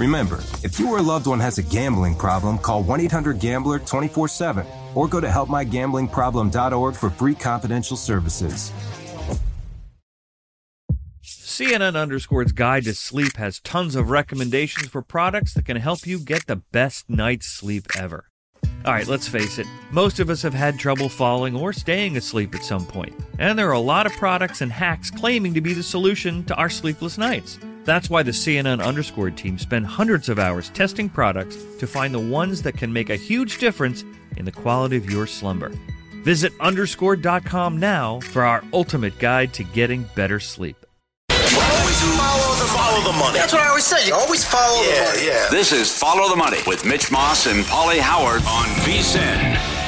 Remember, if you or a loved one has a gambling problem, call 1 800 Gambler 24 7 or go to helpmygamblingproblem.org for free confidential services. CNN Underscore's Guide to Sleep has tons of recommendations for products that can help you get the best night's sleep ever. All right, let's face it, most of us have had trouble falling or staying asleep at some point, and there are a lot of products and hacks claiming to be the solution to our sleepless nights. That's why the CNN Underscored team spend hundreds of hours testing products to find the ones that can make a huge difference in the quality of your slumber. Visit underscored.com now for our ultimate guide to getting better sleep. Always follow the, follow the money. That's what I always say. You always follow Yeah, the money. yeah. Yeah. This is Follow the Money with Mitch Moss and Polly Howard on VSIN.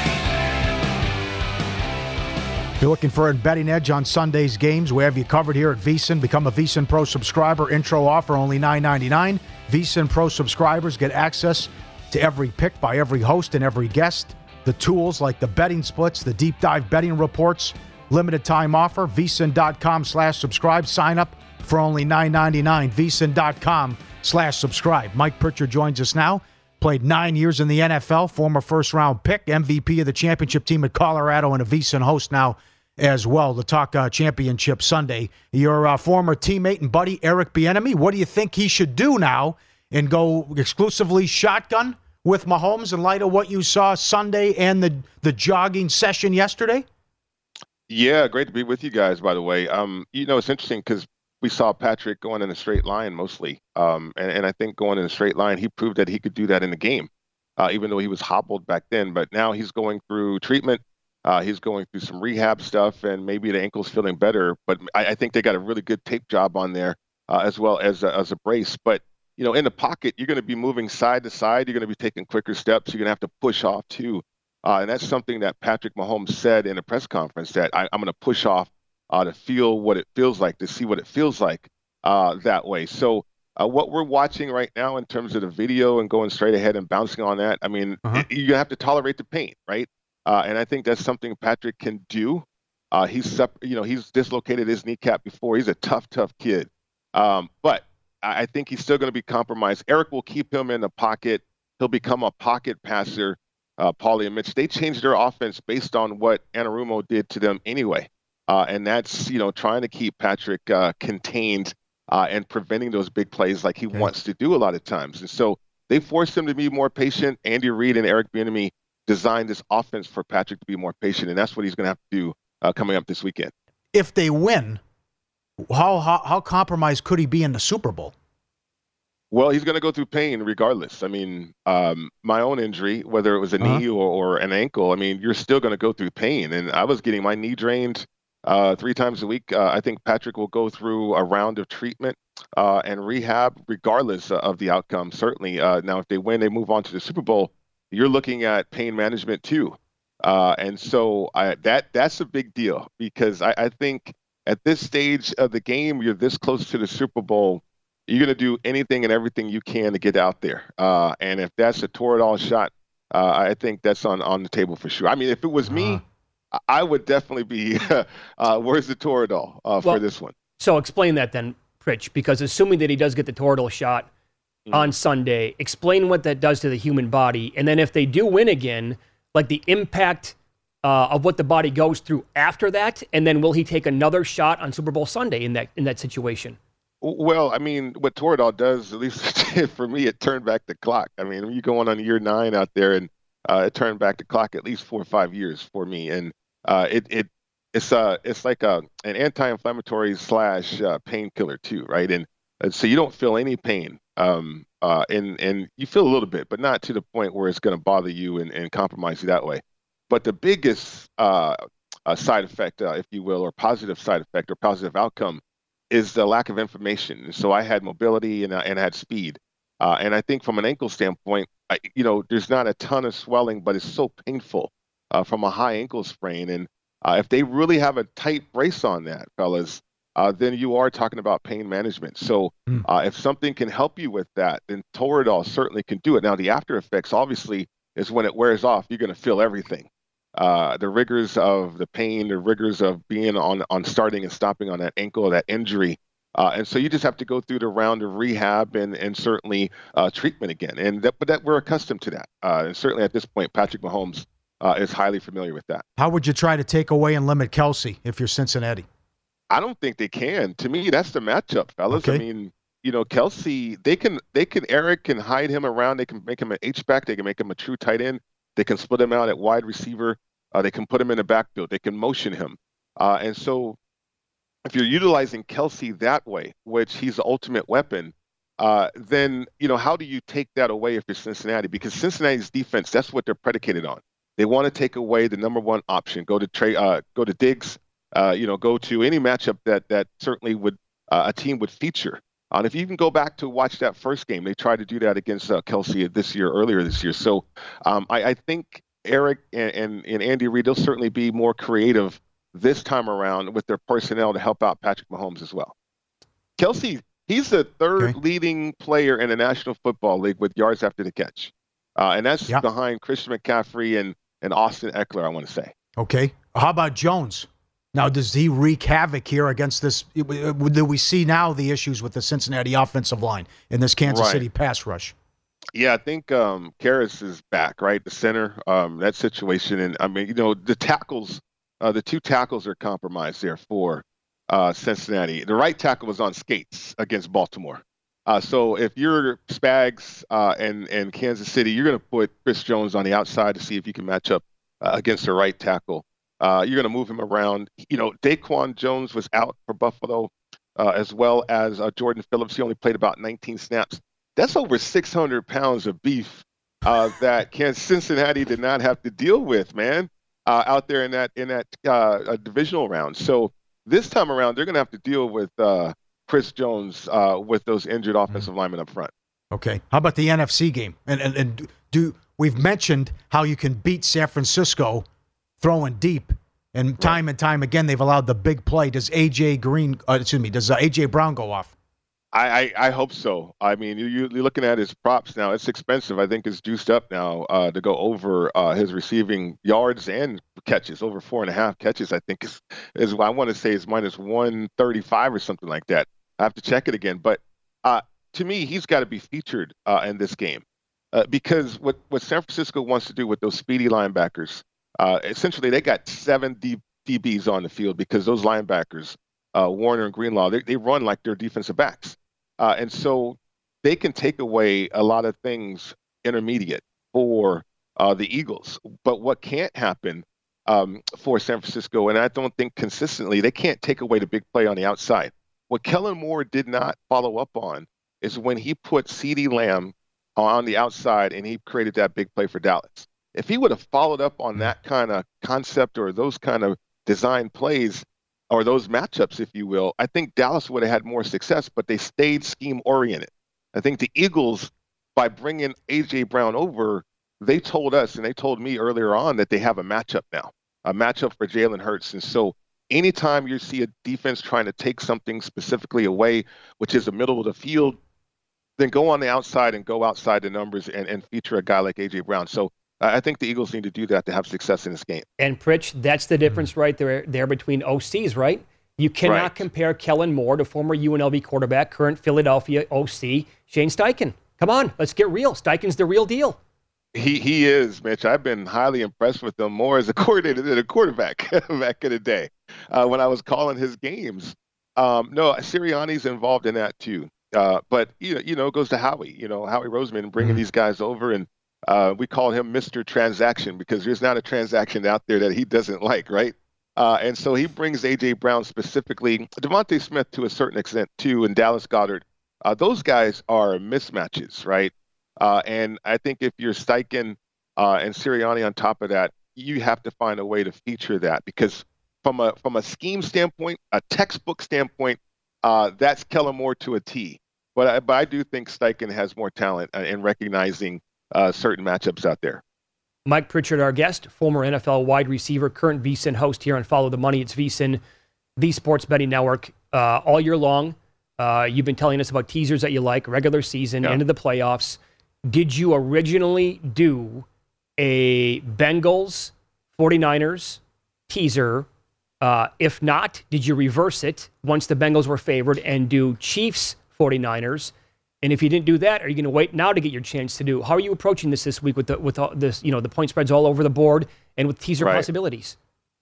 You're looking for a betting edge on Sunday's games, we have you covered here at VSIN. Become a VSIN Pro subscriber. Intro offer only $9.99. VSIN Pro subscribers get access to every pick by every host and every guest. The tools like the betting splits, the deep dive betting reports, limited time offer. VSIN.com slash subscribe. Sign up for only $9.99. VSIN.com slash subscribe. Mike Pritchard joins us now. Played nine years in the NFL, former first round pick, MVP of the championship team at Colorado, and a VSIN host now as well to talk uh, championship Sunday. Your uh, former teammate and buddy, Eric Bieniemy, what do you think he should do now and go exclusively shotgun with Mahomes in light of what you saw Sunday and the, the jogging session yesterday? Yeah, great to be with you guys. By the way, um, you know it's interesting because we saw Patrick going in a straight line mostly, um, and, and I think going in a straight line, he proved that he could do that in the game, uh, even though he was hobbled back then. But now he's going through treatment. Uh, he's going through some rehab stuff, and maybe the ankle's feeling better. But I, I think they got a really good tape job on there, uh, as well as a, as a brace. But you know, in the pocket, you're going to be moving side to side. You're going to be taking quicker steps. You're going to have to push off too. Uh, and that's something that Patrick Mahomes said in a press conference that I, I'm going to push off uh, to feel what it feels like, to see what it feels like uh, that way. So, uh, what we're watching right now in terms of the video and going straight ahead and bouncing on that, I mean, Uh-huh. it- you have to tolerate the pain, right? Uh, and I think that's something Patrick can do. Uh, he's, you know, he's dislocated his kneecap before. He's a tough, tough kid. Um, but I I think he's still going to be compromised. Eric will keep him in the pocket. He'll become a pocket passer. Uh, Paulie and Mitch, they changed their offense based on what Anarumo did to them anyway. Uh, and that's, you know, trying to keep Patrick uh, contained uh, and preventing those big plays like he wants to do a lot of times. And so they forced him to be more patient. Andy Reid and Eric Bieniemy designed this offense for Patrick to be more patient, and that's what he's going to have to do uh, coming up this weekend. If they win, how, how, how compromised could he be in the Super Bowl? Well, he's going to go through pain regardless. I mean, um, my own injury, whether it was a Uh-huh. knee or, or an ankle, I mean, you're still going to go through pain. And I was getting my knee drained uh, three times a week. Uh, I think Patrick will go through a round of treatment uh, and rehab regardless of the outcome, certainly. Uh, now, if they win, they move on to the Super Bowl, you're looking at pain management too. Uh, and so I, that that's a big deal because I, I think at this stage of the game, you're this close to the Super Bowl you're going to do anything and everything you can to get out there. Uh, and if that's a Toradol shot, uh, I think that's on, on the table for sure. I mean, if it was me, I would definitely be. Uh, where's the Toradol uh, for this one? So explain that then, Pritch, because assuming that he does get the Toradol shot mm-hmm. on Sunday, explain what that does to the human body, and then if they do win again, like the impact uh, of what the body goes through after that, and then will he take another shot on Super Bowl Sunday in that in that situation? Well, I mean, what Toradol does, at least for me, it turned back the clock. I mean, you going on year nine out there, and uh, it turned back the clock at least four or five years for me, and uh, it it it's uh it's like a an anti-inflammatory slash uh, painkiller too, right? And, and, so you don't feel any pain, um, uh, and and you feel a little bit, but not to the point where it's going to bother you and, and compromise you that way. But the biggest uh, uh, side effect, uh, if you will, or positive side effect or positive outcome is the lack of information. So I had mobility and, uh, and I had speed. Uh, and I think from an ankle standpoint, I, you know, there's not a ton of swelling, but it's so painful uh, from a high ankle sprain. And uh, if they really have a tight brace on that, fellas, uh, then you are talking about pain management. So mm. if something can help you with that, then Toradol certainly can do it. Now, the after effects, obviously, is when it wears off, you're going to feel everything uh, the rigors of the pain, the rigors of being on on starting and stopping on that ankle, that injury. Uh, and so you just have to go through the round of rehab and and certainly uh, treatment again. And that, but that we're accustomed to that. Uh, and certainly at this point, Patrick Mahomes uh, is highly familiar with that. How would you try to take away and limit Kelce if you're Cincinnati? I don't think they can. To me, that's the matchup, fellas. Okay. I mean, you know, Kelce, they can they can Eric can hide him around. They can make him an H back. They can make him a true tight end. They can split him out at wide receiver. Uh, they can put him in the backfield. They can motion him. Uh, and so if you're utilizing Kelce that way, which he's the ultimate weapon, uh, then you know how do you take that away if you're Cincinnati? Because Cincinnati's defense, that's what they're predicated on. They want to take away the number one option. Go to Trey, uh, go to Diggs. Uh, you know, go to any matchup that that certainly would uh, a team would feature. and if you can go back to watch that first game, they tried to do that against Kelce this year, earlier this year. So um, I, I think Eric and, and, and Andy Reid, they'll certainly be more creative this time around with their personnel to help out Patrick Mahomes as well. Kelce, he's the third okay. leading player in the National Football League with yards after the catch. Uh, and that's yep. behind Christian McCaffrey and, and Austin Ekeler, I want to say. Okay. How about Jones? Now, does he wreak havoc here against this? Do we see now the issues with the Cincinnati offensive line in this Kansas right. City pass rush? Yeah, I think um, Karras is back, right? The center, um, that situation, and I mean, you know, the tackles, uh, the two tackles are compromised there for uh, Cincinnati. The right tackle was on skates against Baltimore. Uh, so if you're Spags uh, and and Kansas City, you're going to put Chris Jones on the outside to see if you can match up uh, against the right tackle. Uh, you're going to move him around. You know, Daquan Jones was out for Buffalo, as well as Jordan Phillips. He only played about 19 snaps that's over 600 pounds of beef uh, that Kansas Cincinnati did not have to deal with, man, uh, out there in that in that uh, divisional round. So this time around, they're going to have to deal with uh, Chris Jones uh, with those injured mm-hmm. offensive linemen up front. Okay, how about the NFC game? And and, and do we've mentioned how you can beat San Francisco throwing deep. And time and time again, they've allowed the big play. Does AJ Green, uh, excuse me, does AJ Brown go off? I, I, I, hope so. I mean, you, are looking at his props now. It's expensive. I think it's juiced up now uh, to go over uh, his receiving yards and catches, over four and a half catches. I think is is I want to say is minus one thirty five or something like that. I have to check it again, but uh, to me, he's got to be featured uh, in this game uh, because what what San Francisco wants to do with those speedy linebackers, uh, essentially they got seven D, DBs on the field because those linebackers. Warner and Greenlaw, they, they run like they're defensive backs. Uh, and so they can take away a lot of things intermediate for uh, the Eagles. But what can't happen um, for San Francisco, and I don't think consistently, they can't take away the big play on the outside. What Kellen Moore did not follow up on is when he put CeeDee Lamb on the outside and he created that big play for Dallas. If he would have followed up on that kind of concept or those kind of design plays, or those matchups, if you will, I think Dallas would have had more success, but they stayed scheme oriented. I think the Eagles, by bringing A.J. Brown over, they told us and they told me earlier on that they have a matchup now, a matchup for Jalen Hurts. And so anytime you see a defense trying to take something specifically away, which is the middle of the field, then go on the outside and go outside the numbers and, and feature a guy like A.J. Brown. So I think the Eagles need to do that to have success in this game. And Pritch, that's the difference right there, there between OCs, right? You cannot Right. compare Kellen Moore to former UNLV quarterback, current Philadelphia OC, Shane Steichen. Come on, let's get real. Steichen's the real deal. He he is, Mitch. I've been highly impressed with him more as a coordinator than a quarterback back in the day uh, when I was calling his games. Um, no, Sirianni's involved in that too. Uh, but you know, you know, it goes to Howie. You know, Howie Roseman bringing these guys over, and uh, we call him Mr. Transaction because there's not a transaction out there that he doesn't like, right? Uh, and so he brings AJ Brown specifically, DeVonta Smith to a certain extent too, and Dallas Goedert. Uh, those guys are mismatches, right? Uh, and I think if you're Steichen uh, and Sirianni on top of that, you have to find a way to feature that because from a from a scheme standpoint, a textbook standpoint, uh, that's Kellen Moore to a T. But I, but I do think Steichen has more talent in recognizing uh, certain matchups out there. Mike Pritchard, our guest, former NFL wide receiver, current VSIN host here on Follow the Money. It's VSIN, the sports betting network, uh, all year long. Uh, you've been telling us about teasers that you like, regular season, Yeah. into the playoffs. Did you originally do a Bengals 49ers teaser? Uh, if not, did you reverse it once the Bengals were favored and do Chiefs 49ers? And if you didn't do that, are you going to wait now to get your chance to do? How are you approaching this this week with the, with all this, you know, the point spreads all over the board and with teaser Right. possibilities?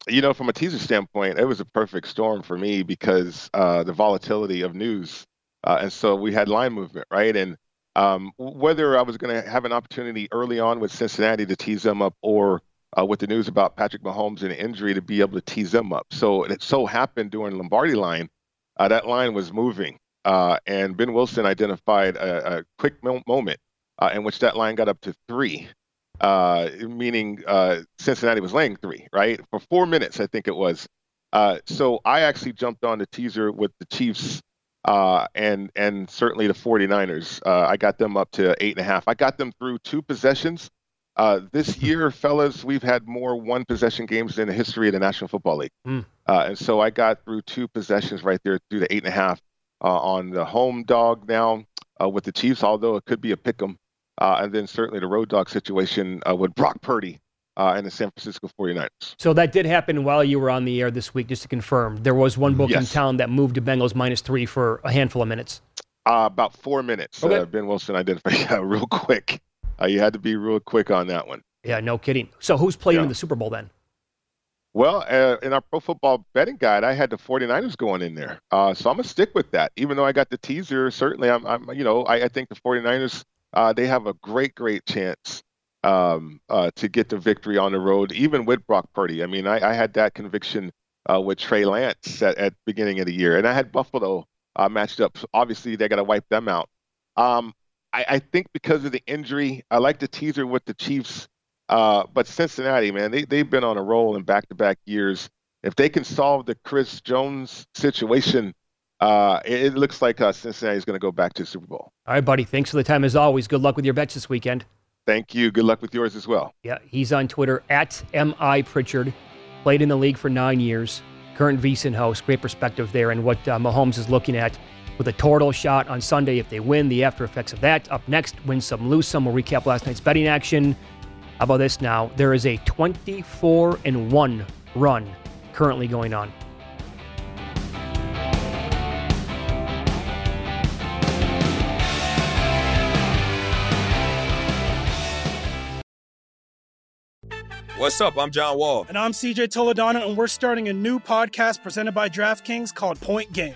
you know, from a teaser standpoint, it was a perfect storm for me because uh, the volatility of news, uh, and so we had line movement, right? And um, whether I was going to have an opportunity early on with Cincinnati to tease them up, or uh, with the news about Patrick Mahomes and injury to be able to tease them up. So it so happened during Lombardi line, uh, that line was moving, uh, and Ben Wilson identified a, a quick mo- moment uh, in which that line got up to three uh, meaning uh, Cincinnati was laying three, right? For four minutes, I think it was. Uh, so I actually jumped on the teaser with the Chiefs uh, and and certainly the 49ers. Uh, I got them up to eight and a half. I got them through two possessions. Uh, this year, fellas, we've had more one possession games in the history of the National Football League. Mm. Uh, and so I got through two possessions right there through the eight and a half uh, on the home dog now uh, with the Chiefs, although it could be a pick 'em. Uh, and then certainly the road dog situation uh, with Brock Purdy uh, and the San Francisco 49ers. So that did happen while you were on the air this week, just to confirm. There was one book in town that moved to Bengals minus three for a handful of minutes. Uh, about four minutes. Okay. Uh, ben Wilson identified yeah, real quick. Uh, you had to be real quick on that one. Yeah, no kidding. So who's playing Yeah. in the Super Bowl then? Well, uh, in our pro football betting guide, I had the 49ers going in there. Uh, so I'm going to stick with that. Even though I got the teaser, certainly I'm, I'm you know, I, I think the 49ers, uh, they have a great, great chance um, uh, to get the victory on the road, even with Brock Purdy. I mean, I, I had that conviction uh, with Trey Lance at, at beginning of the year, and I had Buffalo uh, matched up. So obviously, they got to wipe them out. Um, I, I think because of the injury, I like the teaser with the Chiefs. Uh, but Cincinnati, man, they, they've been on a roll in back to back years. If they can solve the Chris Jones situation, uh, it, it looks like uh, Cincinnati is going to go back to the Super Bowl. All right, buddy. Thanks for the time as always. Good luck with your bets this weekend. Thank you. Good luck with yours as well. Yeah, he's on Twitter at mi Pritchard. Played in the league for nine years. Current VSIN host. Great perspective there and what uh, Mahomes is looking at with a Toradol shot on Sunday. If they win, the after effects of that. Up next, win some, lose some. We'll recap last night's betting action. How about this now? There is a 24 and one run currently going on. What's up? I'm John Wall. And I'm CJ Toledano, and we're starting a new podcast presented by DraftKings called Point Game.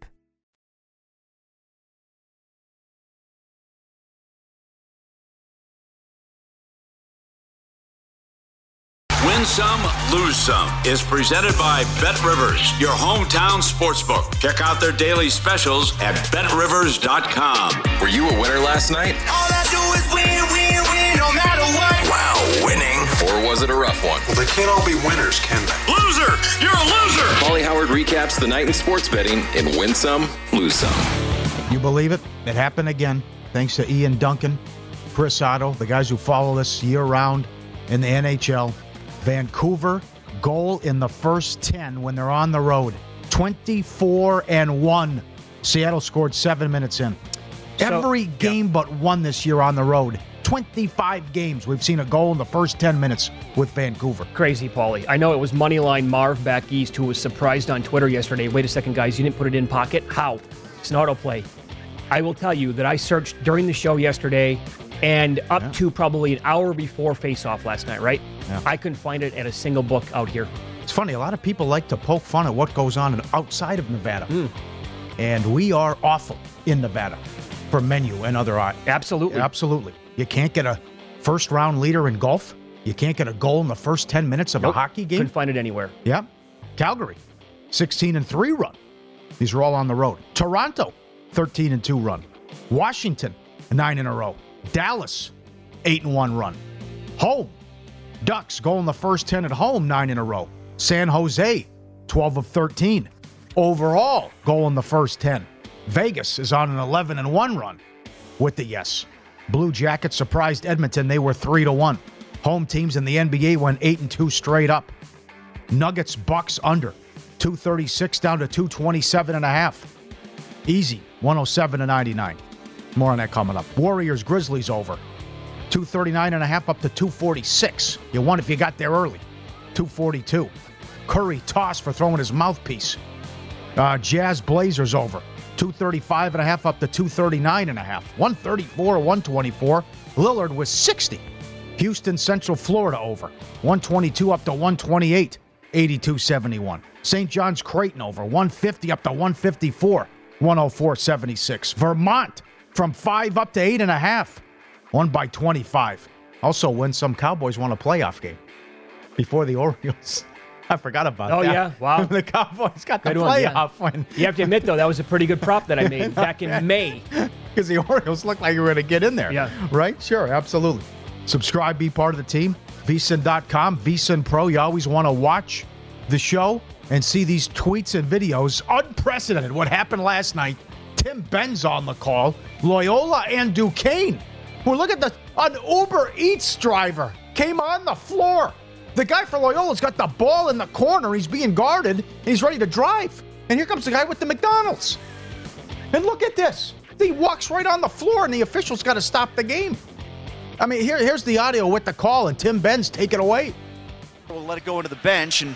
Win some, lose some is presented by Bet Rivers, your hometown sportsbook. Check out their daily specials at betrivers.com. Were you a winner last night? All I do is win, win, win, no matter what. Wow, winning. Or was it a rough one? Well, they can't all be winners, can they? Loser! You're a loser! Paulie Howard recaps the night in sports betting in Win Some, Lose Some. You believe it? It happened again. Thanks to Ian Duncan, Chris Otto, the guys who follow this year round in the NHL. Vancouver goal in the first 10 when they're on the road. 24 and 1. Seattle scored 7 minutes in. Every game but one this year on the road. 25 games we've seen a goal in the first 10 minutes with Vancouver. Crazy, Paulie. I know it was Moneyline Marv back east who was surprised on Twitter yesterday. Wait a second, guys, you didn't put it in pocket? How? It's an autoplay. I will tell you that I searched during the show yesterday and up Yeah. to probably an hour before face-off last night, right? Yeah. I couldn't find it at a single book out here. It's funny, a lot of people like to poke fun at what goes on outside of Nevada. Hmm. And we are awful in Nevada for menu and other. Absolutely. Absolutely. You can't get a first round leader in golf. You can't get a goal in the first 10 minutes of a hockey game. Couldn't find it anywhere. Yeah. Calgary, 16 and 3 run. These are all on the road. Toronto, 13 and 2 run. Washington, 9 in a row. Dallas, 8 and 1 run. Home, Ducks go in the first 10 at home, 9 in a row. San Jose, 12 of 13. Overall, goal in the first 10. Vegas is on an 11 and 1 run with the yes. Blue Jackets surprised Edmonton. They were 3 to 1. Home teams in the NBA went 8 and 2 straight up. Nuggets Bucks under 236 down to 227 and a half. Easy 107 to 99. More on that coming up. Warriors Grizzlies over 239 and a half up to 246. You won if you got there early. 242. Curry toss for throwing his mouthpiece. Uh, Jazz Blazers over 235 and a half up to 239 and a half. 134 124. Lillard was 60. Houston Central Florida over 122 up to 128. 82 71. St. John's Creighton over 150 up to 154. 104 76. Vermont from five up to eight and a half. One by 25. Also, when some Cowboys won a playoff game before the Orioles. I forgot about Oh, that. yeah? Wow. the Cowboys got the Good one, yeah. win. You have to admit, though, that was a pretty good prop that I made back in May. because the Orioles look like you were going to get in there. Yeah. Right? Sure, absolutely. Subscribe, be part of the team. VSIN.com, VSIN Pro. You always want to watch the show and see these tweets and videos. Unprecedented what happened last night. Tim Benz on the call. Loyola and Duquesne. Well, look at the an Uber Eats driver came on the floor. The guy for Loyola's got the ball in the corner. He's being guarded. And he's ready to drive. And here comes the guy with the McDonald's. And look at this. He walks right on the floor, and the officials got to stop the game. I mean, here, here's the audio with the call, and Tim Benz take it away. We'll let it go into the bench, and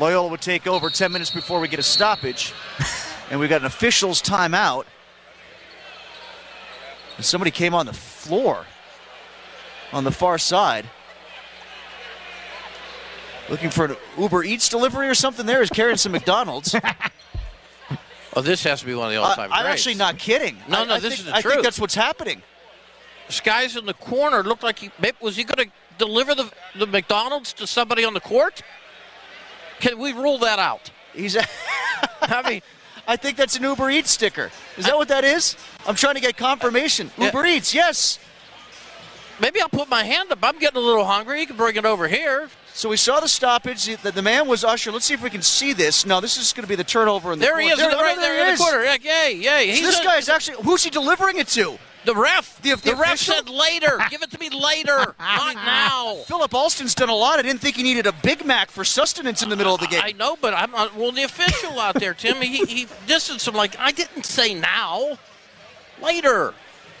Loyola would take over 10 minutes before we get a stoppage. and we've got an officials timeout. And somebody came on the floor on the far side. Looking for an Uber Eats delivery or something there. Is carrying some McDonald's. Oh, this has to be one of the all-time I, I'm actually not kidding. No, I- no, I this think- is the I truth. think that's what's happening. This guy's in the corner. Looked like he was he going to deliver the the McDonald's to somebody on the court. Can we rule that out? He's. I mean, I think that's an Uber Eats sticker. Is that what that is? I'm trying to get confirmation. Uber Eats, yes. Maybe I'll put my hand up. I'm getting a little hungry. You can bring it over here. So we saw the stoppage. The, the man was Usher. Let's see if we can see this. No, this is going to be the turnover in the There he is, There- right no, there he in the is. corner. Yeah, Yay, yay. So this a- guy's actually who's he delivering it to? The ref. The, The ref said later. Give it to me later, not now. Philip Alston's done a lot. I didn't think he needed a Big Mac for sustenance in the middle of the game. I know, but I'm not. Well, the official out there, Tim, he, he distanced him like, I didn't say now. Later.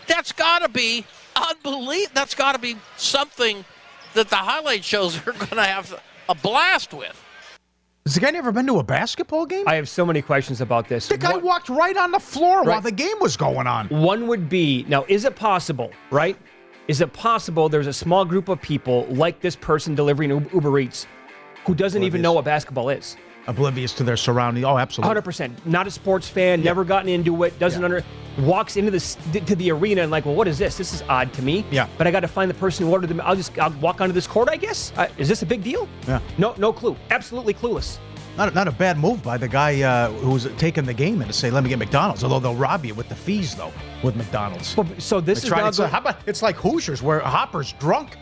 That's got to be unbelievable. That's got to be something that the highlight shows are going to have a blast with. Has the guy never been to a basketball game? I have so many questions about this. The guy walked right on the floor while the game was going on. One would be now, is it possible, right? Is it possible there's a small group of people like this person delivering Uber Eats who doesn't even know what basketball is? Oblivious to their surrounding. Oh, absolutely. 100%. Not a sports fan, never gotten into it, doesn't under walks into this to the arena and like, well, what is this? This is odd to me. Yeah. But I got to find the person who ordered them. I'll just I'll walk onto this court, I guess. Uh, is this a big deal? Yeah. No, no clue. Absolutely clueless. Not a, not a bad move by the guy uh, who was taking the game and to say, "Let me get McDonald's." Although they'll rob you with the fees, though, with McDonald's. Well, so this They is now it's, like- go- how about it's like Hoosiers where Hopper's drunk,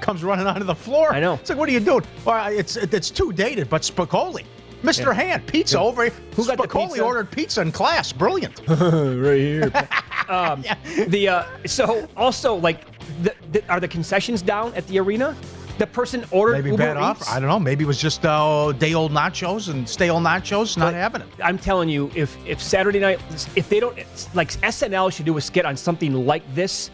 comes running onto the floor. I know. It's like, what are you doing? Well, it's it's too dated, but Spicoli, Mr. Yeah. Hand, pizza Yeah. over. Here. Who got the Spicoli pizza? ordered pizza in class. Brilliant. right here. um, The uh, so also like, the, the, are the concessions down at the arena? The person ordered Maybe Uber bad off. I don't know. Maybe it was just uh, day old nachos and stale nachos. Not But having it. I'm telling you, if if Saturday night, if they don't, like SNL should do a skit on something like this.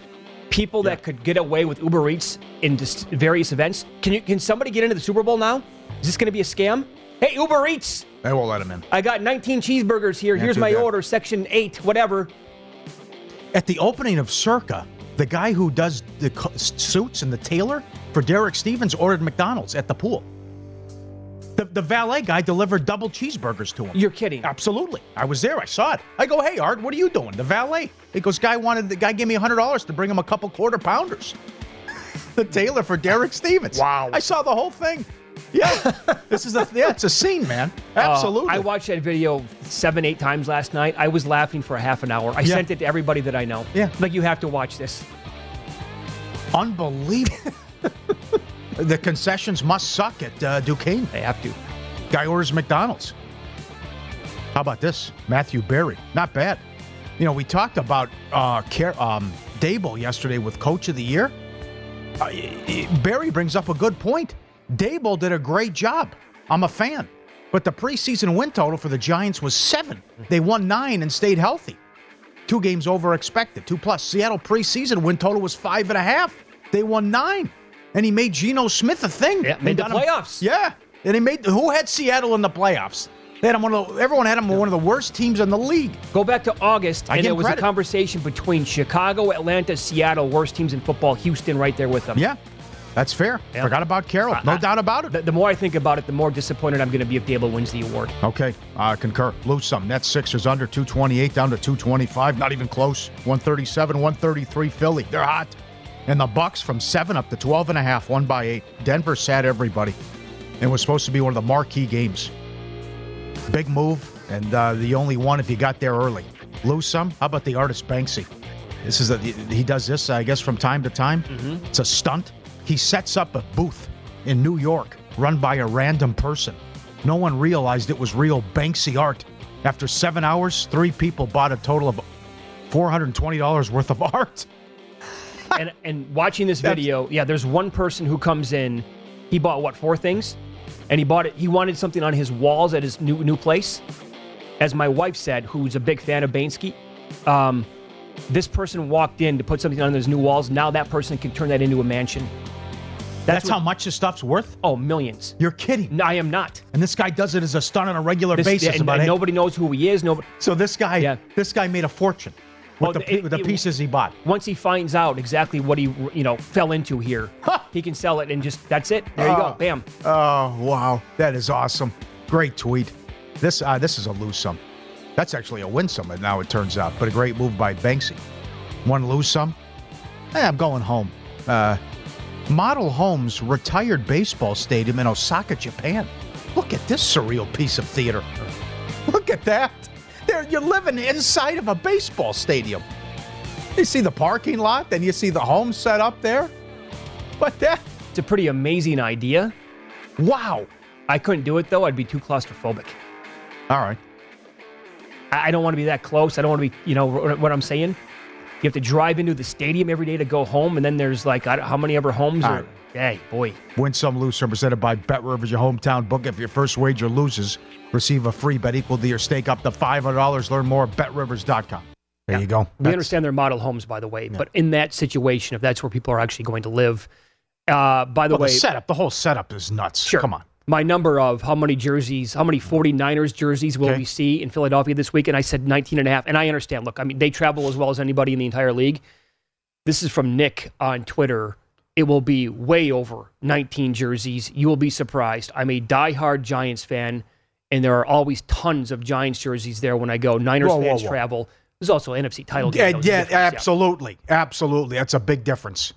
People that could get away with Uber Eats in just various events. Can you? Can somebody get into the Super Bowl now? Is this going to be a scam? Hey, Uber Eats! They won't let him in. I got 19 cheeseburgers here. Can't Here's do my that. order, section eight, whatever. At the opening of Circa, the guy who does the co- suits and the tailor for Derek Stevens ordered McDonald's at the pool. The, the valet guy delivered double cheeseburgers to him. You're kidding. Absolutely. I was there. I saw it. I go, hey, Art, what are you doing? The valet. He goes, guy wanted, the guy gave me $100 to bring him a couple quarter pounders. the tailor for Derek Stevens. Wow. I saw the whole thing. Yeah. this is a, yeah, it's a scene, man. Absolutely. Uh, I watched that video seven, eight times last night. I was laughing for a half an hour. I Yeah. sent it to everybody that I know. Yeah. Like, you have to watch this. Unbelievable. the concessions must suck at uh, Duquesne. They have to. Guy orders McDonald's. How about this? Matthew Berry. Not bad. You know, we talked about uh, Car- um, Daboll yesterday with Coach of the Year. Uh, Berry brings up a good point. Daboll did a great job. I'm a fan. But the preseason win total for the Giants was seven. They won nine and stayed healthy. Two games over expected. Two plus. Seattle preseason win total was five and a half. They won nine. And he made Geno Smith a thing. Yeah, made the got him- playoffs. yeah. And he made who had Seattle in the playoffs? They had him one of the, everyone had him one of the worst teams in the league. Go back to August, I and it was credit. a conversation between Chicago, Atlanta, Seattle, worst teams in football, Houston right there with them. Yeah, that's fair. Forgot about Carroll. No doubt about it. The, the more I think about it, the more disappointed I'm going to be if Daboll wins the award. Okay, uh, concur. Lose some. Nets Sixers under 228 down to 225. Not even close. 137, 133 Philly. They're hot. And the Bucks from 7 up to 12 and a half, 1 by 8. Denver sat everybody. And was supposed to be one of the marquee games. Big move, and uh, the only one if you got there early. lose some. How about the artist Banksy? This is a, he does this, I guess, from time to time. Mm-hmm. It's a stunt. He sets up a booth in New York run by a random person. No one realized it was real Banksy art. After seven hours, three people bought a total of $420 worth of art. and and watching this video, yeah, there's one person who comes in. He bought what four things, and he bought it. He wanted something on his walls at his new new place. As my wife said, who's a big fan of Banksy, um, this person walked in to put something on those new walls. Now that person can turn that into a mansion. That's, how much this stuff's worth? Oh, millions. You're kidding. No, I am not. And this guy does it as a stunt on a regular This- basis. and- and it. nobody knows who he is. Nobody. So this guy, this guy made a fortune with, Oh, the, it- with the it- pieces he bought. Once he finds out exactly what he you know fell into here, he can sell it and just that's it. There you Oh. go. Bam. Oh wow, that is awesome! Great tweet. This uh, this is a lose some. That's actually a win some. Now it turns out, but a great move by Banksy. One lose some. Hey, I'm going home. Uh, Model Homes retired baseball stadium in Osaka, Japan. Look at this surreal piece of theater. Look at that. There, you're living inside of a baseball stadium. You see the parking lot, then you see the home set up there. But that It's a pretty amazing idea. Wow. I couldn't do it though. I'd be too claustrophobic. All right. I I don't want to be that close. I don't want to be, you know, what I'm saying. You have to drive into the stadium every day to go home, and then there's like I don't- how many ever homes All are? right. Hey, boy. Win some, lose some. Presented by Bet Rivers, your hometown book. If your first wager loses, receive a free bet equal to your stake up to $500. Learn more at betrivers.com. There you go. We That's- understand they're model homes, by the way, but in that situation, if that's where people are actually going to live, uh, by the well, way, the setup, the whole setup is nuts. Sure. Come on. My number of how many jerseys, how many 49ers jerseys will we see in Philadelphia this week? And I said 19 and a half. And I understand. Look, I mean, they travel as well as anybody in the entire league. This is from Nick on Twitter. It will be way over 19 jerseys. You will be surprised. I'm a diehard Giants fan, and there are always tons of Giants jerseys there when I go. Niners Whoa, whoa, fans whoa. travel. There's also an NFC title game. Yeah, though, it's a yeah, difference, yeah. absolutely. Absolutely. That's a big difference.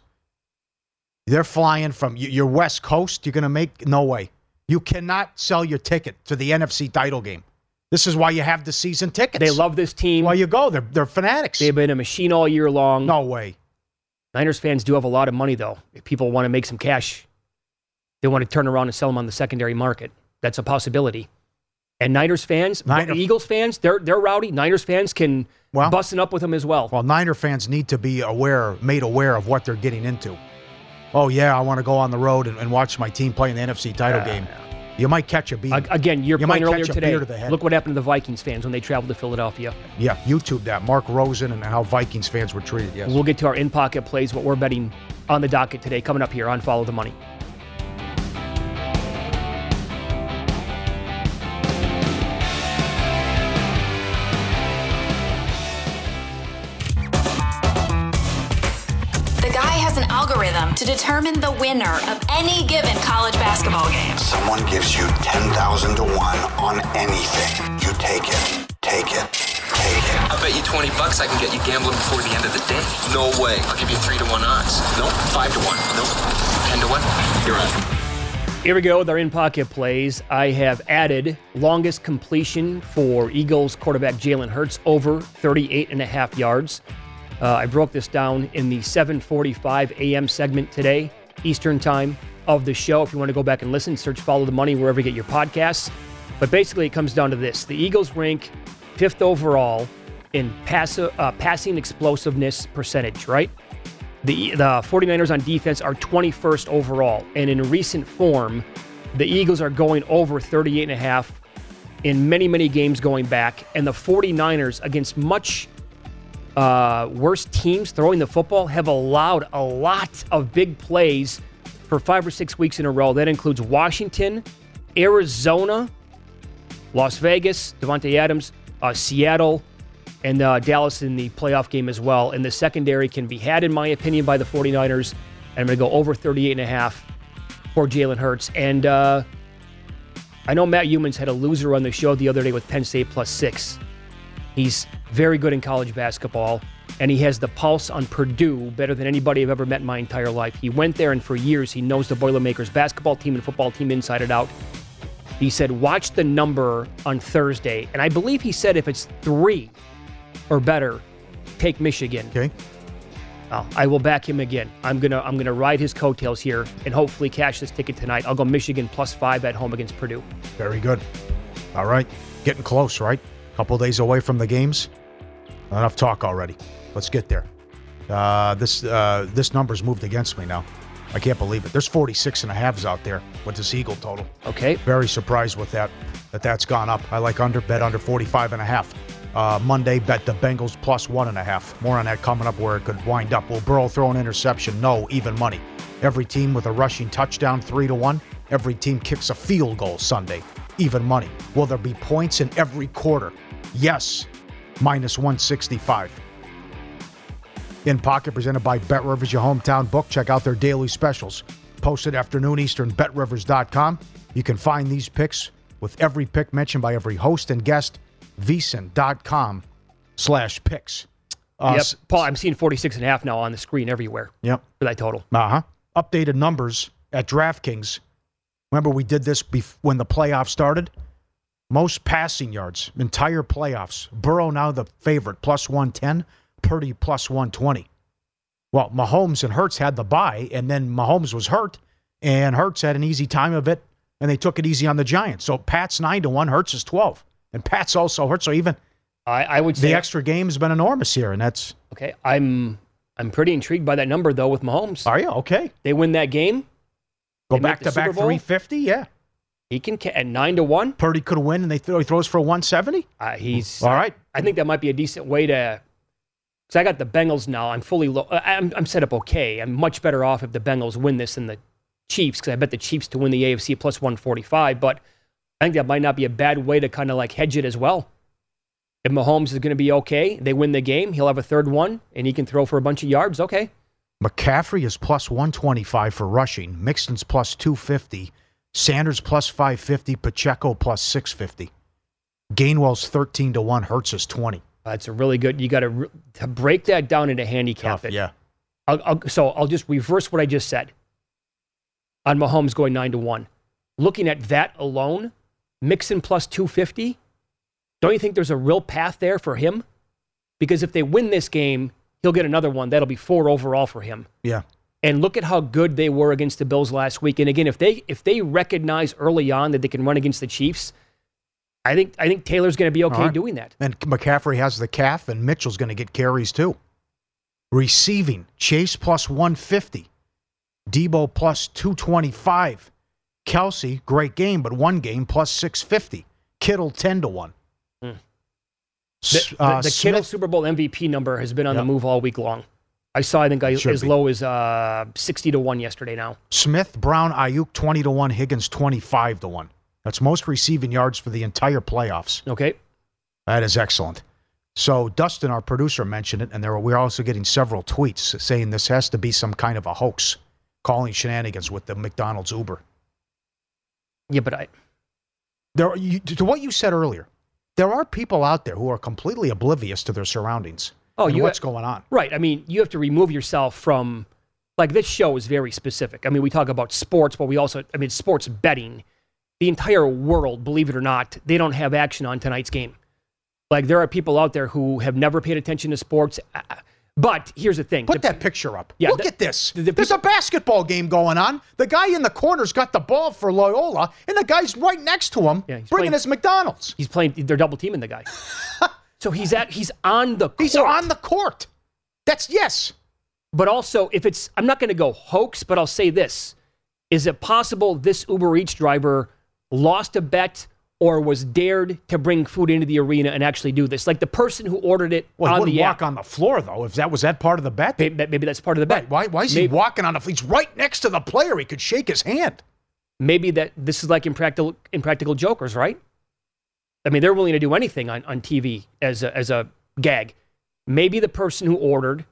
They're flying from your West Coast. You're going to make no way. You cannot sell your ticket to the NFC title game. This is why you have the season tickets. They love this team. Why you go? They're they're fanatics. They've been a machine all year long. No way. Niners fans do have a lot of money, though. If people want to make some cash, they want to turn around and sell them on the secondary market. That's a possibility. And Niners fans, Niner- Eagles fans, they're they're rowdy. Niners fans can Well- busting up with them as well. Well, Niner fans need to be aware, made aware of what they're getting into. Oh yeah, I want to go on the road and, and watch my team play in the NFC title game. You might catch a beat. Ag- Again, your You point earlier today. to the head. Look what happened to the Vikings fans when they traveled to Philadelphia. yeah, YouTube that. Mark Rosen and how Vikings fans were treated. Yes. We'll get to our in pocket plays, what we're betting on the docket today, coming up here on Follow the Money. To determine the winner of any given college basketball game. Someone gives you 10,000 to 1 on anything. You take it. Take it. Take it. I bet you 20 bucks I can get you gambling before the end of the day. No way. I'll give you 3 to 1 odds. Nope. 5 to 1. Nope. 10 to 1. You're on. Here we go with our in pocket plays. I have added longest completion for Eagles quarterback Jalen Hurts over 38 and a half yards. Uh, I broke this down in the 7:45 a.m. segment today, Eastern time of the show. If you want to go back and listen, search "Follow the Money" wherever you get your podcasts. But basically, it comes down to this: the Eagles rank fifth overall in pass, uh, passing explosiveness percentage. Right? The, the 49ers on defense are 21st overall. And in recent form, the Eagles are going over 38 and a half in many, many games going back. And the 49ers, against much uh, worse teams throwing the football, have allowed a lot of big plays for five or six weeks in a row. That includes Washington, Arizona, Las Vegas, Davante Adams, uh, Seattle, and uh, Dallas in the playoff game as well. And the secondary can be had, in my opinion, by the 49ers. And I'm going to go over 38 and a half for Jalen Hurts. And uh, I know Matt Youmans had a loser on the show the other day with Penn State plus six. He's very good in college basketball, and he has the pulse on Purdue better than anybody I've ever met in my entire life. He went there, and for years, he knows the Boilermakers basketball team and football team inside and out. He said, Watch the number on Thursday. And I believe he said if it's three, or better, take Michigan. Okay. Well, I will back him again. I'm gonna I'm gonna ride his coattails here and hopefully cash this ticket tonight. I'll go Michigan plus five at home against Purdue. Very good. All right. Getting close, right? Couple days away from the games. Enough talk already. Let's get there. Uh, this uh, this number's moved against me now. I can't believe it. There's 46 and a halves out there with this Eagle total. Okay. Very surprised with that, that that's gone up. I like under, bet under 45 and a half. Uh, Monday, bet the Bengals plus one and a half. More on that coming up where it could wind up. Will Burrow throw an interception? No, even money. Every team with a rushing touchdown, three to one. Every team kicks a field goal Sunday, even money. Will there be points in every quarter? Yes, minus 165. In Pocket, presented by Bet Rivers, your hometown book. Check out their daily specials. Posted afternoon Eastern, betrivers.com. You can find these picks with every pick mentioned by every host and guest. VSiN.com slash picks. Uh, yep. Paul, I'm seeing 46 and a half now on the screen everywhere. Yep. For that total. Uh huh. Updated numbers at DraftKings. Remember, we did this bef- when the playoffs started? Most passing yards, entire playoffs. Burrow now the favorite, plus 110. Purdy plus 120. Well, Mahomes and Hurts had the bye, and then Mahomes was hurt, and Hurts had an easy time of it, and they took it easy on the Giants. So Pat's 9 to 1, Hurts is 12. And Pat's also hurt. So even I, I would say the extra game has been enormous here, and that's okay. I'm I'm pretty intrigued by that number though with Mahomes. Are you okay? They win that game. Go back to back 350. Yeah, he can at nine to one. Purdy could win, and they throw, he throws for 170. Uh, he's all right. I think that might be a decent way to. Because I got the Bengals now. I'm fully. Lo- I'm I'm set up okay. I'm much better off if the Bengals win this than the Chiefs because I bet the Chiefs to win the AFC plus 145. But I think that might not be a bad way to kind of like hedge it as well. If Mahomes is going to be okay, they win the game, he'll have a third one, and he can throw for a bunch of yards. Okay. McCaffrey is plus 125 for rushing. Mixon's plus 250. Sanders plus 550. Pacheco plus 650. Gainwell's 13 to 1. Hurts is 20. That's a really good. You got to, re- to break that down into handicap Tough, it. Yeah. I'll, I'll, so I'll just reverse what I just said on Mahomes going 9 to 1. Looking at that alone, Mixon plus 250, don't you think there's a real path there for him? Because if they win this game, he'll get another one. That'll be four overall for him. Yeah. And look at how good they were against the Bills last week. And again, if they if they recognize early on that they can run against the Chiefs, I think I think Taylor's going to be okay right. doing that. And McCaffrey has the calf, and Mitchell's going to get carries too. Receiving, Chase plus 150. Deebo plus 225. Kelce, great game, but one game plus 650. Kittle 10 to 1. Hmm. The, the, uh, the Kittle Super Bowl MVP number has been on Yep. the move all week long. I saw, I think, I, as be. low as uh, 60 to 1 yesterday now. Smith, Brown, Aiyuk 20 to 1, Higgins 25 to 1. That's most receiving yards for the entire playoffs. Okay. That is excellent. So Dustin, our producer, mentioned it, and there were, we're also getting several tweets saying this has to be some kind of a hoax, calling shenanigans with the McDonald's Uber. Yeah, but I. There, you, to what you said earlier, there are people out there who are completely oblivious to their surroundings. Oh, you what's going on? Right. I mean, you have to remove yourself from, like, this show is very specific. I mean, we talk about sports, but we also, I mean, sports betting. The entire world, believe it or not, they don't have action on tonight's game. Like, there are people out there who have never paid attention to sports. Uh, But here's the thing. Put that picture up. Yeah, Look the- at this. There's a basketball game going on. The guy in the corner's got the ball for Loyola, and the guy's right next to him, yeah, bringing playing- his McDonald's. He's playing. They're double teaming the guy. so he's at. He's on the. Court. He's on the court. That's yes. But also, if it's, I'm not going to go hoax, but I'll say this: Is it possible this Uber Eats driver lost a bet or was dared to bring food into the arena and actually do this? Like the person who ordered it Well, he on wouldn't the walk app. on the floor though. If that was that part of the bet, maybe, maybe that's part of the bet. Why? Why is Maybe- he walking on the? He's right next to the player. He could shake his hand. Maybe that this is like impractical, impractical jokers, right? I mean, they're willing to do anything on, on TV as a, as a gag. Maybe the person who ordered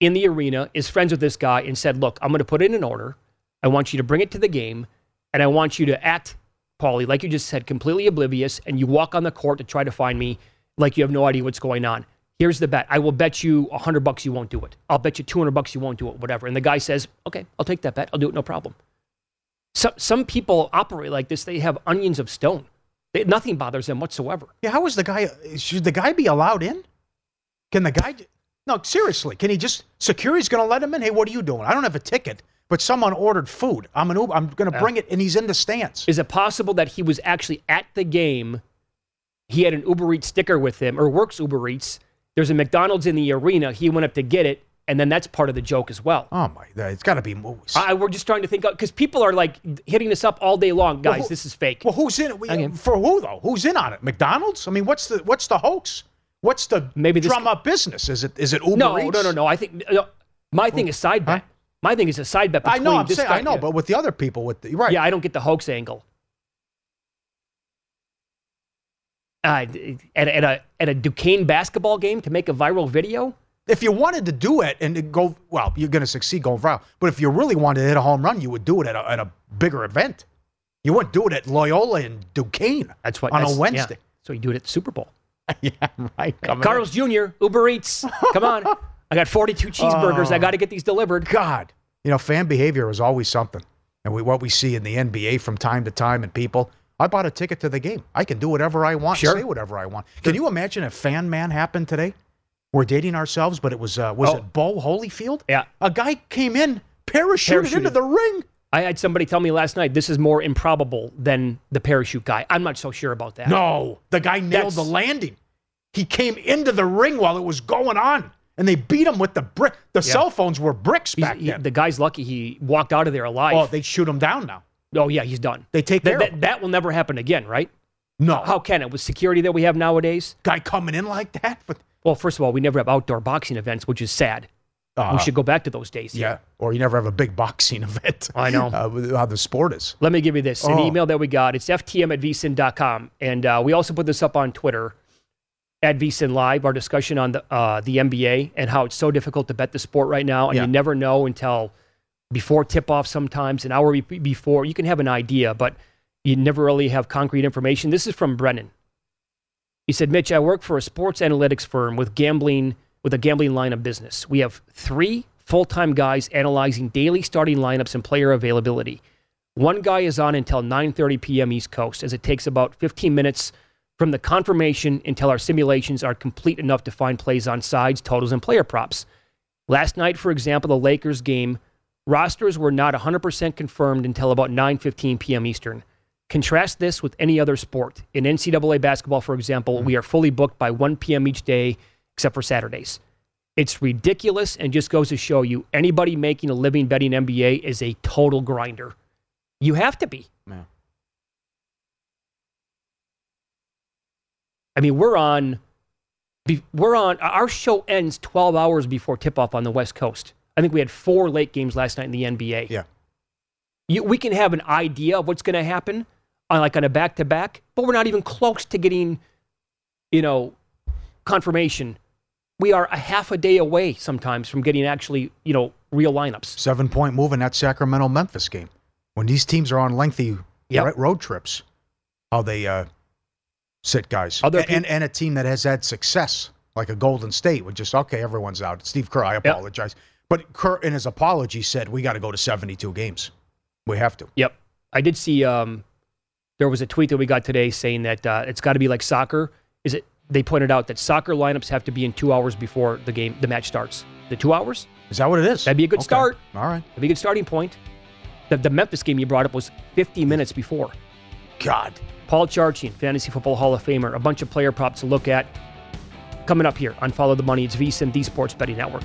in the arena is friends with this guy and said, Look, I'm going to put in an order. I want you to bring it to the game, and I want you to act, Paulie, like you just said, completely oblivious, and you walk on the court to try to find me like you have no idea what's going on. Here's the bet. I will bet you 100 bucks you won't do it. I'll bet you 200 bucks you won't do it, whatever. And the guy says, Okay, I'll take that bet. I'll do it, no problem. Some, some people operate like this. They have onions of stone. They, nothing bothers them whatsoever. Yeah, how is the guy? Should the guy be allowed in? Can the guy? No, seriously. Can he just? Security's going to let him in. Hey, what are you doing? I don't have a ticket, but someone ordered food. I'm an Uber. I'm going to bring it, and he's in the stands. Is it possible that he was actually at the game? He had an Uber Eats sticker with him, or works Uber Eats. There's a McDonald's in the arena. He went up to get it, and then that's part of the joke as well. Oh my! It's got to be movies. I, we're just trying to think because people are like hitting this up all day long, guys. Well, who- this is fake. Well, who's in it? Okay. For who though? Who's in on it? McDonald's? I mean, what's the what's the hoax? What's the Maybe this- drum up business? Is it is it Uber no, Eats? no, no, no. I think no, my thing is side bet. My thing is a side bet. I know. I'm this saying guy, I know, yeah. but with the other people, with the right? Yeah, I don't get the hoax angle. Uh, at, at a at a Duquesne basketball game to make a viral video. If you wanted to do it and go well, you're going to succeed going viral. But if you really wanted to hit a home run, you would do it at a, at a bigger event. You wouldn't do it at Loyola and Duquesne. That's what on that's- a Wednesday. Yeah. So you do it at the Super Bowl. yeah, right. coming Carl's Jr. Uber Eats. Come on, I got 42 cheeseburgers. I Oh. got to get these delivered. God, you know, fan behavior is always something, and we, what we see in the NBA from time to time, and people. I bought a ticket to the game. I can do whatever I want, Sure. say whatever I want. Can you imagine if Fan Man happened today? We're dating ourselves, but it was uh, was Oh. it Bowe Holyfield? Yeah. A guy came in, parachuted, into the ring. I had somebody tell me last night this is more improbable than the parachute guy. I'm not so sure about that. No, the guy nailed That's- the landing. He came into the ring while it was going on, and they beat him with the brick. The Yeah. cell phones were bricks He's- back he- then. the guy's lucky he walked out of there alive. oh, they shoot him down now. Oh yeah, he's done. They take of that, that will never happen again, right? No, How can it with security that we have nowadays? guy coming in like that. But Well, first of all, we never have outdoor boxing events, which is sad. Uh, we should go back to those days. yeah, or you never have a big boxing event. I know. uh, how the sport is. Let me give you this an Oh. email that we got. It's ftm at vsin.com. And uh, we also put this up on Twitter at vsin live, our discussion on the, uh, the NBA and how it's so difficult to bet the sport right now. And Yeah. you never know until before tip off sometimes, an hour before. You can have an idea, but you never really have concrete information. This is from Brennan. He said, Mitch, I work for a sports analytics firm with gambling with a gambling line of business. We have three full-time guys analyzing daily starting lineups and player availability. One guy is on until 9:30 p.m. East Coast, as it takes about 15 minutes from the confirmation until our simulations are complete enough to find plays on sides, totals, and player props. Last night, for example, the Lakers game, rosters were not 100% confirmed until about 9:15 p.m. Eastern. Contrast this with any other sport. In NCAA basketball, for example, mm-hmm. we are fully booked by 1 p.m. each day, except for Saturdays. It's ridiculous and just goes to show you anybody making a living betting NBA is a total grinder. You have to be. Yeah. I mean, we're on. We're on. Our show ends 12 hours before tip off on the West Coast. I think we had four late games last night in the NBA. Yeah. You, we can have an idea of what's going to happen on like on a back to back, but we're not even close to getting, you know, confirmation. We are a half a day away sometimes from getting actually, you know, real lineups. Seven point move in that Sacramento Memphis game. When these teams are on lengthy Yep. ro- road trips, how they uh, sit guys. Other and, and, and a team that has had success, like a Golden State, would just, okay, everyone's out. Steve Kerr, I apologize. But Kerr, in his apology, said, we got to go to 72 games. We have to. Yep. I did see um, there was a tweet that we got today saying that uh, it's got to be like soccer. Is it? They pointed out that soccer lineups have to be in two hours before the game, the match starts. The two hours? Is that what it is? That'd be a good Okay. start. All right. That'd be a good starting point. The, the Memphis game you brought up was 50 minutes before. God. Paul Charchian, Fantasy Football Hall of Famer. A bunch of player props to look at. Coming up here on Follow the Money, it's VSIN, the Sports Betting Network.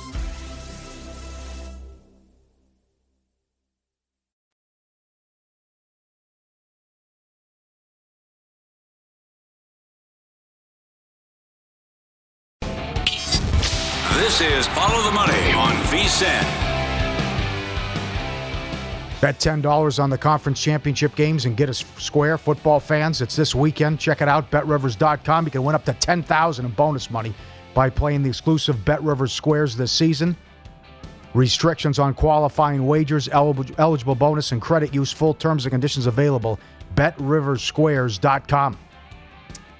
Is Follow the Money on VSIN. Bet $10 on the conference championship games and get us square football fans. It's this weekend. Check it out, betrivers.com. You can win up to 10000 in bonus money by playing the exclusive Bet Rivers squares this season. Restrictions on qualifying wagers, eligible, eligible bonus, and credit use. Full terms and conditions available. BetRiversSquares.com.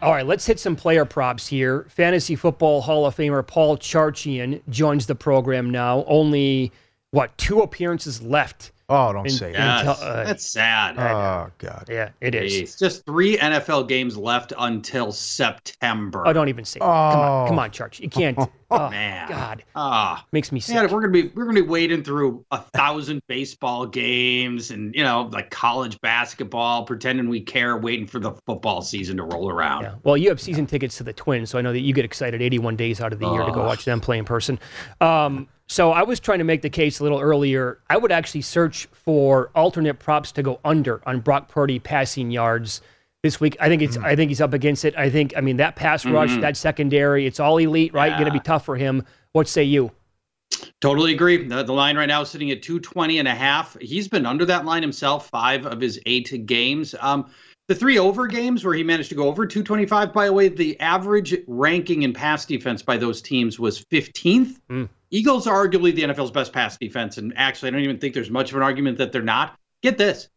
All right, let's hit some player props here. Fantasy Football Hall of Famer Paul Charchian joins the program now. Only, what, two appearances left. Oh, don't in- say until- that. uh, That's sad. Oh, God. Yeah, it is. Jeez. Just three NFL games left until September. Oh, don't even say. That. Come on, come Oh. on, Charch. You can't. Oh, Man. God, Ah, makes me sick. man, we're gonna be we're gonna be wading through a thousand baseball games and you know like college basketball, pretending we care, waiting for the football season to roll around. Well, you have season tickets to the Twins, so I know that you get excited 81 days out of the year to go watch them play in person. Um, so I was trying to make the case a little earlier. I would actually search for alternate props to go under on Brock Purdy passing yards this week. I think it's. I think he's up against it. I think. I mean that pass rush, Mhm. that secondary, it's all elite, right? Going to be tough for him. What say you? Totally agree. The, the line right now is sitting at 220 and a half. He's been under that line himself five of his eight games. Um, the three over games where he managed to go over 225, by the way, the average ranking in pass defense by those teams was 15th. Eagles are arguably the NFL's best pass defense. And actually, I don't even think there's much of an argument that they're not. Get this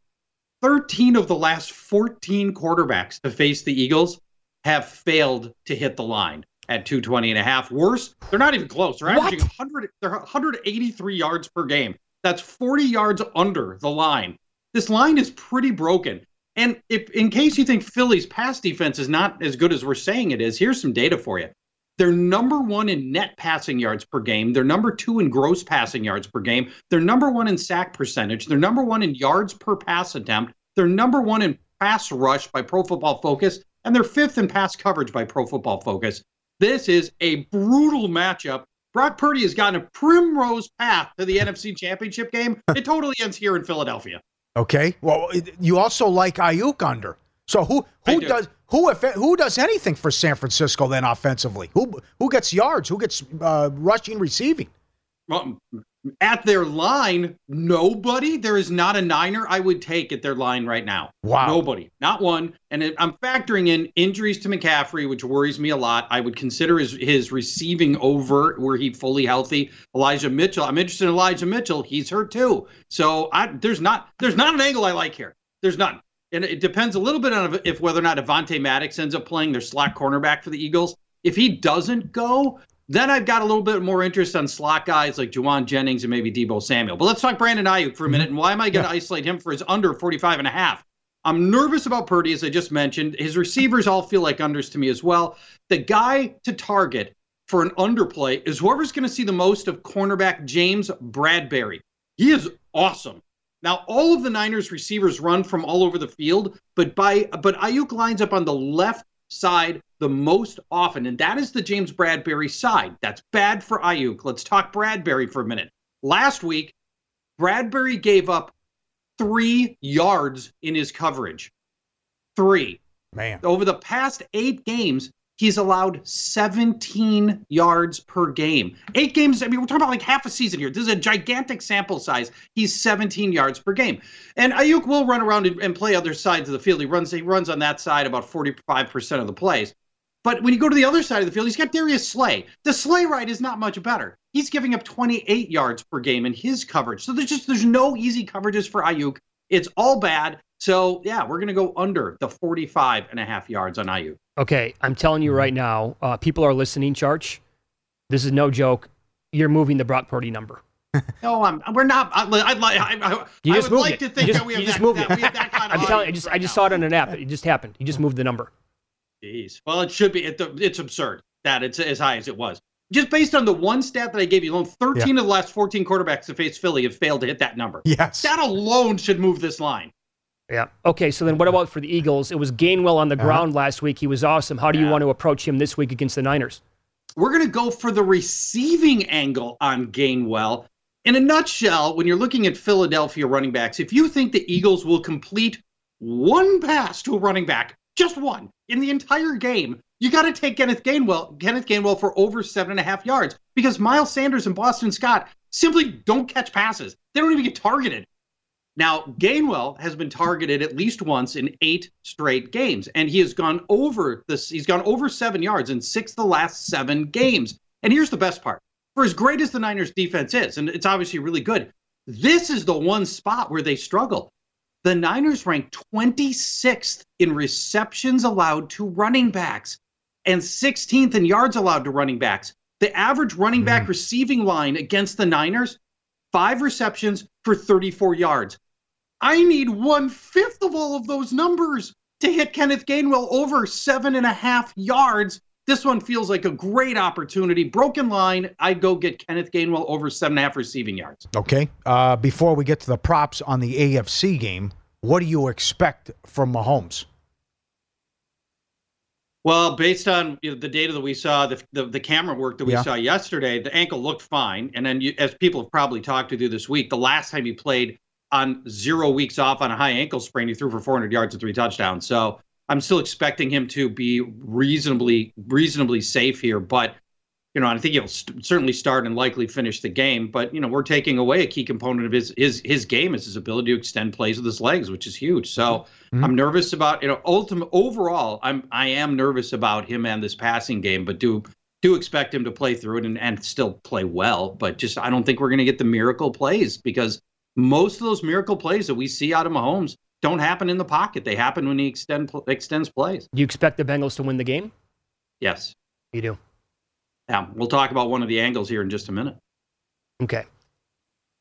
13 of the last 14 quarterbacks to face the Eagles have failed to hit the line at 220 and a half. Worse, they're not even close. They're averaging 100, they're 183 yards per game. That's 40 yards under the line. This line is pretty broken. And if in case you think Philly's pass defense is not as good as we're saying it is, here's some data for you. They're number one in net passing yards per game. They're number two in gross passing yards per game. They're number one in sack percentage. They're number one in yards per pass attempt. They're number one in pass rush by Pro Football Focus. And they're fifth in pass coverage by Pro Football Focus. This is a brutal matchup. Brock Purdy has gotten a primrose path to the NFC Championship game. It totally ends here in Philadelphia. Okay. Well, you also like Aiyuk under. So who who do. does Who if who does anything for San Francisco then offensively? Who who gets yards? Who gets uh, rushing, receiving? Well, at their line, nobody. There is not a Niner I would take at their line right now. Wow. Nobody. Not one. And I'm factoring in injuries to McCaffrey, which worries me a lot. I would consider his, his receiving over were he fully healthy. Elijah Mitchell. I'm interested in Elijah Mitchell. He's hurt too. So I, there's not there's not an angle I like here. There's none. And it depends a little bit on if whether or not Avonte Maddox ends up playing their slot cornerback for the Eagles. If he doesn't go, then I've got a little bit more interest on slot guys like Jauan Jennings and maybe Deebo Samuel. But let's talk Brandon Aiyuk for a minute. And why am I going to isolate him for his under 45 and a half? I'm nervous about Purdy, as I just mentioned. His receivers all feel like unders to me as well. The guy to target for an underplay is whoever's going to see the most of cornerback James Bradberry. He is awesome. Now, all of the Niners receivers run from all over the field, but by but Aiyuk lines up on the left side the most often, and that is the James Bradberry side. That's bad for Aiyuk. Let's talk Bradberry for a minute. Last week, Bradberry gave up three yards in his coverage. Three. Man. Over the past eight games, he's allowed 17 yards per game. Eight games, I mean, we're talking about like half a season here. This is a gigantic sample size. He's 17 yards per game. And Aiyuk will run around and, and play other sides of the field. He runs, he runs on that side about 45% of the plays. But when you go to the other side of the field, he's got Darius Slay. The Slay ride is not much better. He's giving up 28 yards per game in his coverage. So there's just there's no easy coverages for Aiyuk. It's all bad. So yeah, we're gonna go under the 45 and a half yards on Aiyuk. Okay, I'm telling you right now, uh, people are listening, Charch. This is no joke. You're moving the Brock Purdy number. No, I'm. We're not. I, I'd like. I, I, You I just would moved like it. to think you just, that we have just that, moved that it. we have that kind of I'm telling you, I just, right I just now. saw it on an app. It just happened. You just moved the number. Jeez. Well, it should be. It, it's absurd that it's as high as it was. Just based on the one stat that I gave you alone, 13 of the last 14 quarterbacks to face Philly have failed to hit that number. Yes. That alone should move this line. Yeah. Okay. So then, what about for the Eagles? It was Gainwell on the Uh-huh. ground last week. He was awesome. How do you Yeah. want to approach him this week against the Niners? We're going to go for the receiving angle on Gainwell. In a nutshell, when you're looking at Philadelphia running backs, if you think the Eagles will complete one pass to a running back, just one, in the entire game, you got to take Kenneth Gainwell, Kenneth Gainwell for over seven and a half yards because Miles Sanders and Boston Scott simply don't catch passes. They don't even get targeted. Now, Gainwell has been targeted at least once in eight straight games, and he has gone over this. He's gone over seven yards in six of the last seven games. And here's the best part: for as great as the Niners' defense is, and it's obviously really good, this is the one spot where they struggle. The Niners rank 26th in receptions allowed to running backs and 16th in yards allowed to running backs. The average running back mm-hmm. receiving line against the Niners, five receptions for 34 yards. I need one fifth of all of those numbers to hit Kenneth Gainwell over seven and a half yards. This one feels like a great opportunity. Broken line, I'd go get Kenneth Gainwell over seven and a half receiving yards. Okay. Uh, before we get to the props on the AFC game, what do you expect from Mahomes? Well, based on you know, the data that we saw, the, the the camera work that we Yeah. saw yesterday, the ankle looked fine. And then, you, as people have probably talked to you this week, the last time he played on zero weeks off on a high ankle sprain, he threw for 400 yards and three touchdowns. So I'm still expecting him to be reasonably reasonably safe here. But you know, I think he'll st- certainly start and likely finish the game. But you know, we're taking away a key component of his his his game is his ability to extend plays with his legs, which is huge. So mm-hmm. I'm nervous about you know ultimate overall. I'm I am nervous about him and this passing game, but do do expect him to play through it and, and still play well. But just I don't think we're going to get the miracle plays because most of those miracle plays that we see out of Mahomes don't happen in the pocket. They happen when he extend extends plays. Do you expect the Bengals to win the game? Yes, You do. yeah. We'll talk about one of the angles here in just a minute. Okay.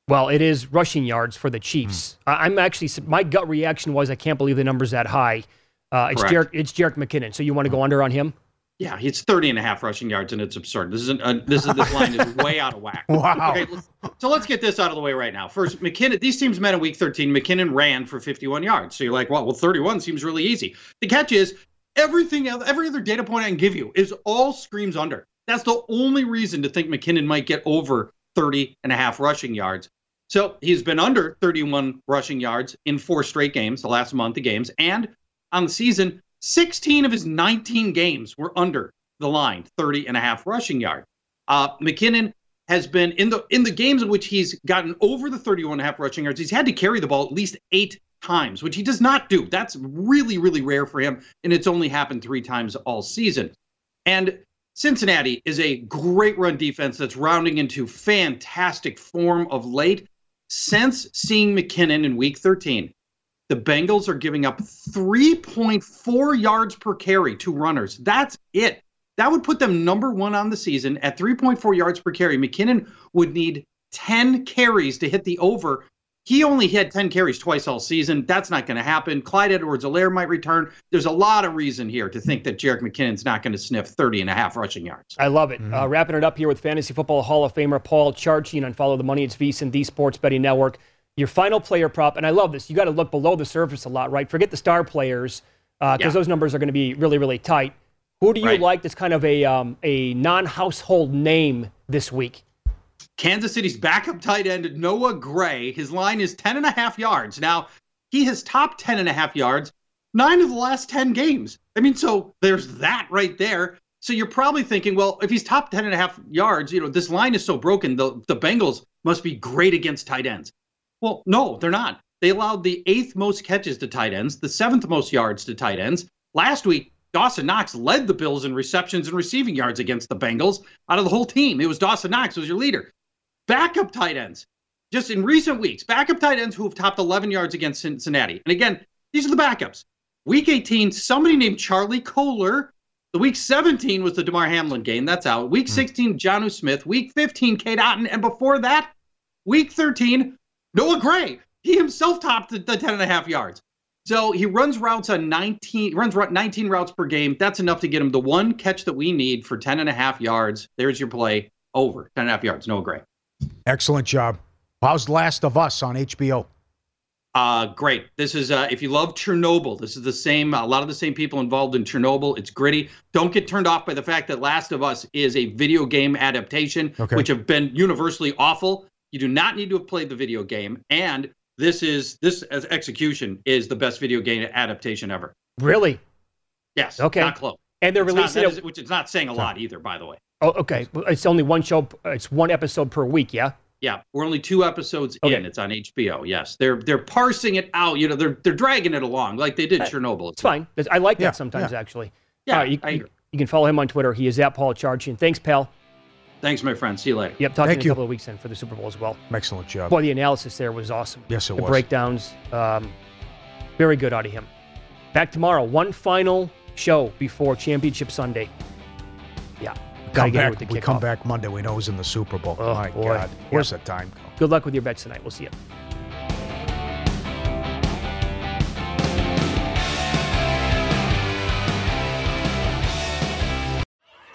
Well, it is rushing yards for the Chiefs. Hmm. I I'm actually my gut reaction was I can't believe the number's that high. Uh, it's Jerick, it's Jerick McKinnon. So you want to go under on him? Yeah, it's 30 and a half rushing yards, and it's absurd. This isn't. Uh, this is this line is way out of whack. Wow. Okay, let's- so let's get this out of the way right now. First, McKinnon. These teams met in Week 13. McKinnon ran for 51 yards. So you're like, well, well, 31 seems really easy. The catch is everything. else- Every other data point I can give you is all screams under. That's the only reason to think McKinnon might get over 30 and a half rushing yards. So he's been under 31 rushing yards in four straight games, the last month of games, and on the season, 16 of his 19 games were under the line, 30 and a half rushing yard. Uh, McKinnon has been in the in the games in which he's gotten over the 31 and a half rushing yards, he's had to carry the ball at least eight times, which he does not do. That's really, really rare for him, and it's only happened three times all season. And Cincinnati is a great run defense that's rounding into fantastic form of late. Since seeing McKinnon in week 13, the Bengals are giving up 3.4 yards per carry to runners. That's it. That would put them number one on the season at 3.4 yards per carry. McKinnon would need 10 carries to hit the over. He only had 10 carries twice all season. That's not going to happen. Clyde Edwards-Helaire might return. There's a lot of reason here to think that Jerick McKinnon's not going to sniff 30 and a half rushing yards. I love it. Uh, wrapping it up here with Fantasy Football Hall of Famer Paul Charchian on Follow the Money. It's VSiN, the Sports Betting Network. Your final player prop, and I love this. You got to look below the surface a lot, right? Forget the star players because Yeah. those numbers are going to be really, really tight. Who do you Right. like that's kind of a um, a non-household name this week? Kansas City's backup tight end, Noah Gray. His line is 10 and a half yards. Now, he has topped 10 and a half yards nine of the last 10 games. I mean, so there's that right there. So you're probably thinking, well, if he's top 10 and a half yards, you know, this line is so broken, the, the Bengals must be great against tight ends. Well, no, they're not. They allowed the eighth most catches to tight ends, the seventh most yards to tight ends. Last week, Dawson Knox led the Bills in receptions and receiving yards against the Bengals out of the whole team. It was Dawson Knox who was your leader. Backup tight ends, just in recent weeks, backup tight ends who have topped 11 yards against Cincinnati. And again, these are the backups. Week 18, somebody named Charlie Kolar. The week 17 was the Damar Hamlin game. That's out. Week hmm. 16, Jonnu Smith. Week 15, Cade Otton. And before that, week 13, Noah Gray. He himself topped the, the 10 and a half yards. So he runs routes on 19, runs ru- 19 routes per game. That's enough to get him the one catch that we need for 10 and a half yards. There's your play over 10 and a half yards. Noah Gray. Excellent job. How's Last of Us on HBO? Uh, great. This is uh, if you love Chernobyl, this is the same. A lot of the same people involved in Chernobyl. It's gritty. Don't get turned off by the fact that Last of Us is a video game adaptation, Okay. which have been universally awful. You do not need to have played the video game, and this is this as execution is the best video game adaptation ever. Really? Yes. Okay. Not close. And they're It's releasing that it. is- which is not saying a lot either, by the way. Oh, okay. It's only one show. It's one episode per week. Yeah. Yeah, we're only two episodes Okay. in. It's on HBO. Yes, they're they're parsing it out. You know, they're they're dragging it along like they did Chernobyl. It's fine. I like that Yeah, sometimes, yeah. actually. Yeah, All right, you, I you- you can follow him on Twitter. He is at Paul Charchian. Thanks, pal. Thanks, my friend. See you later. Yep. Talk Thank to you you. a couple of weeks then for the Super Bowl as well. Excellent job. Boy, the analysis there was awesome. Yes, it the was. breakdowns, um, very good out of him. Back tomorrow. One final show before Championship Sunday. Yeah. Gotta Come get back, with the we come kickoff. back Monday. We know who's in the Super Bowl. Oh, My boy. God. Where's Yep. the time go? Good luck with your bets tonight. We'll see you.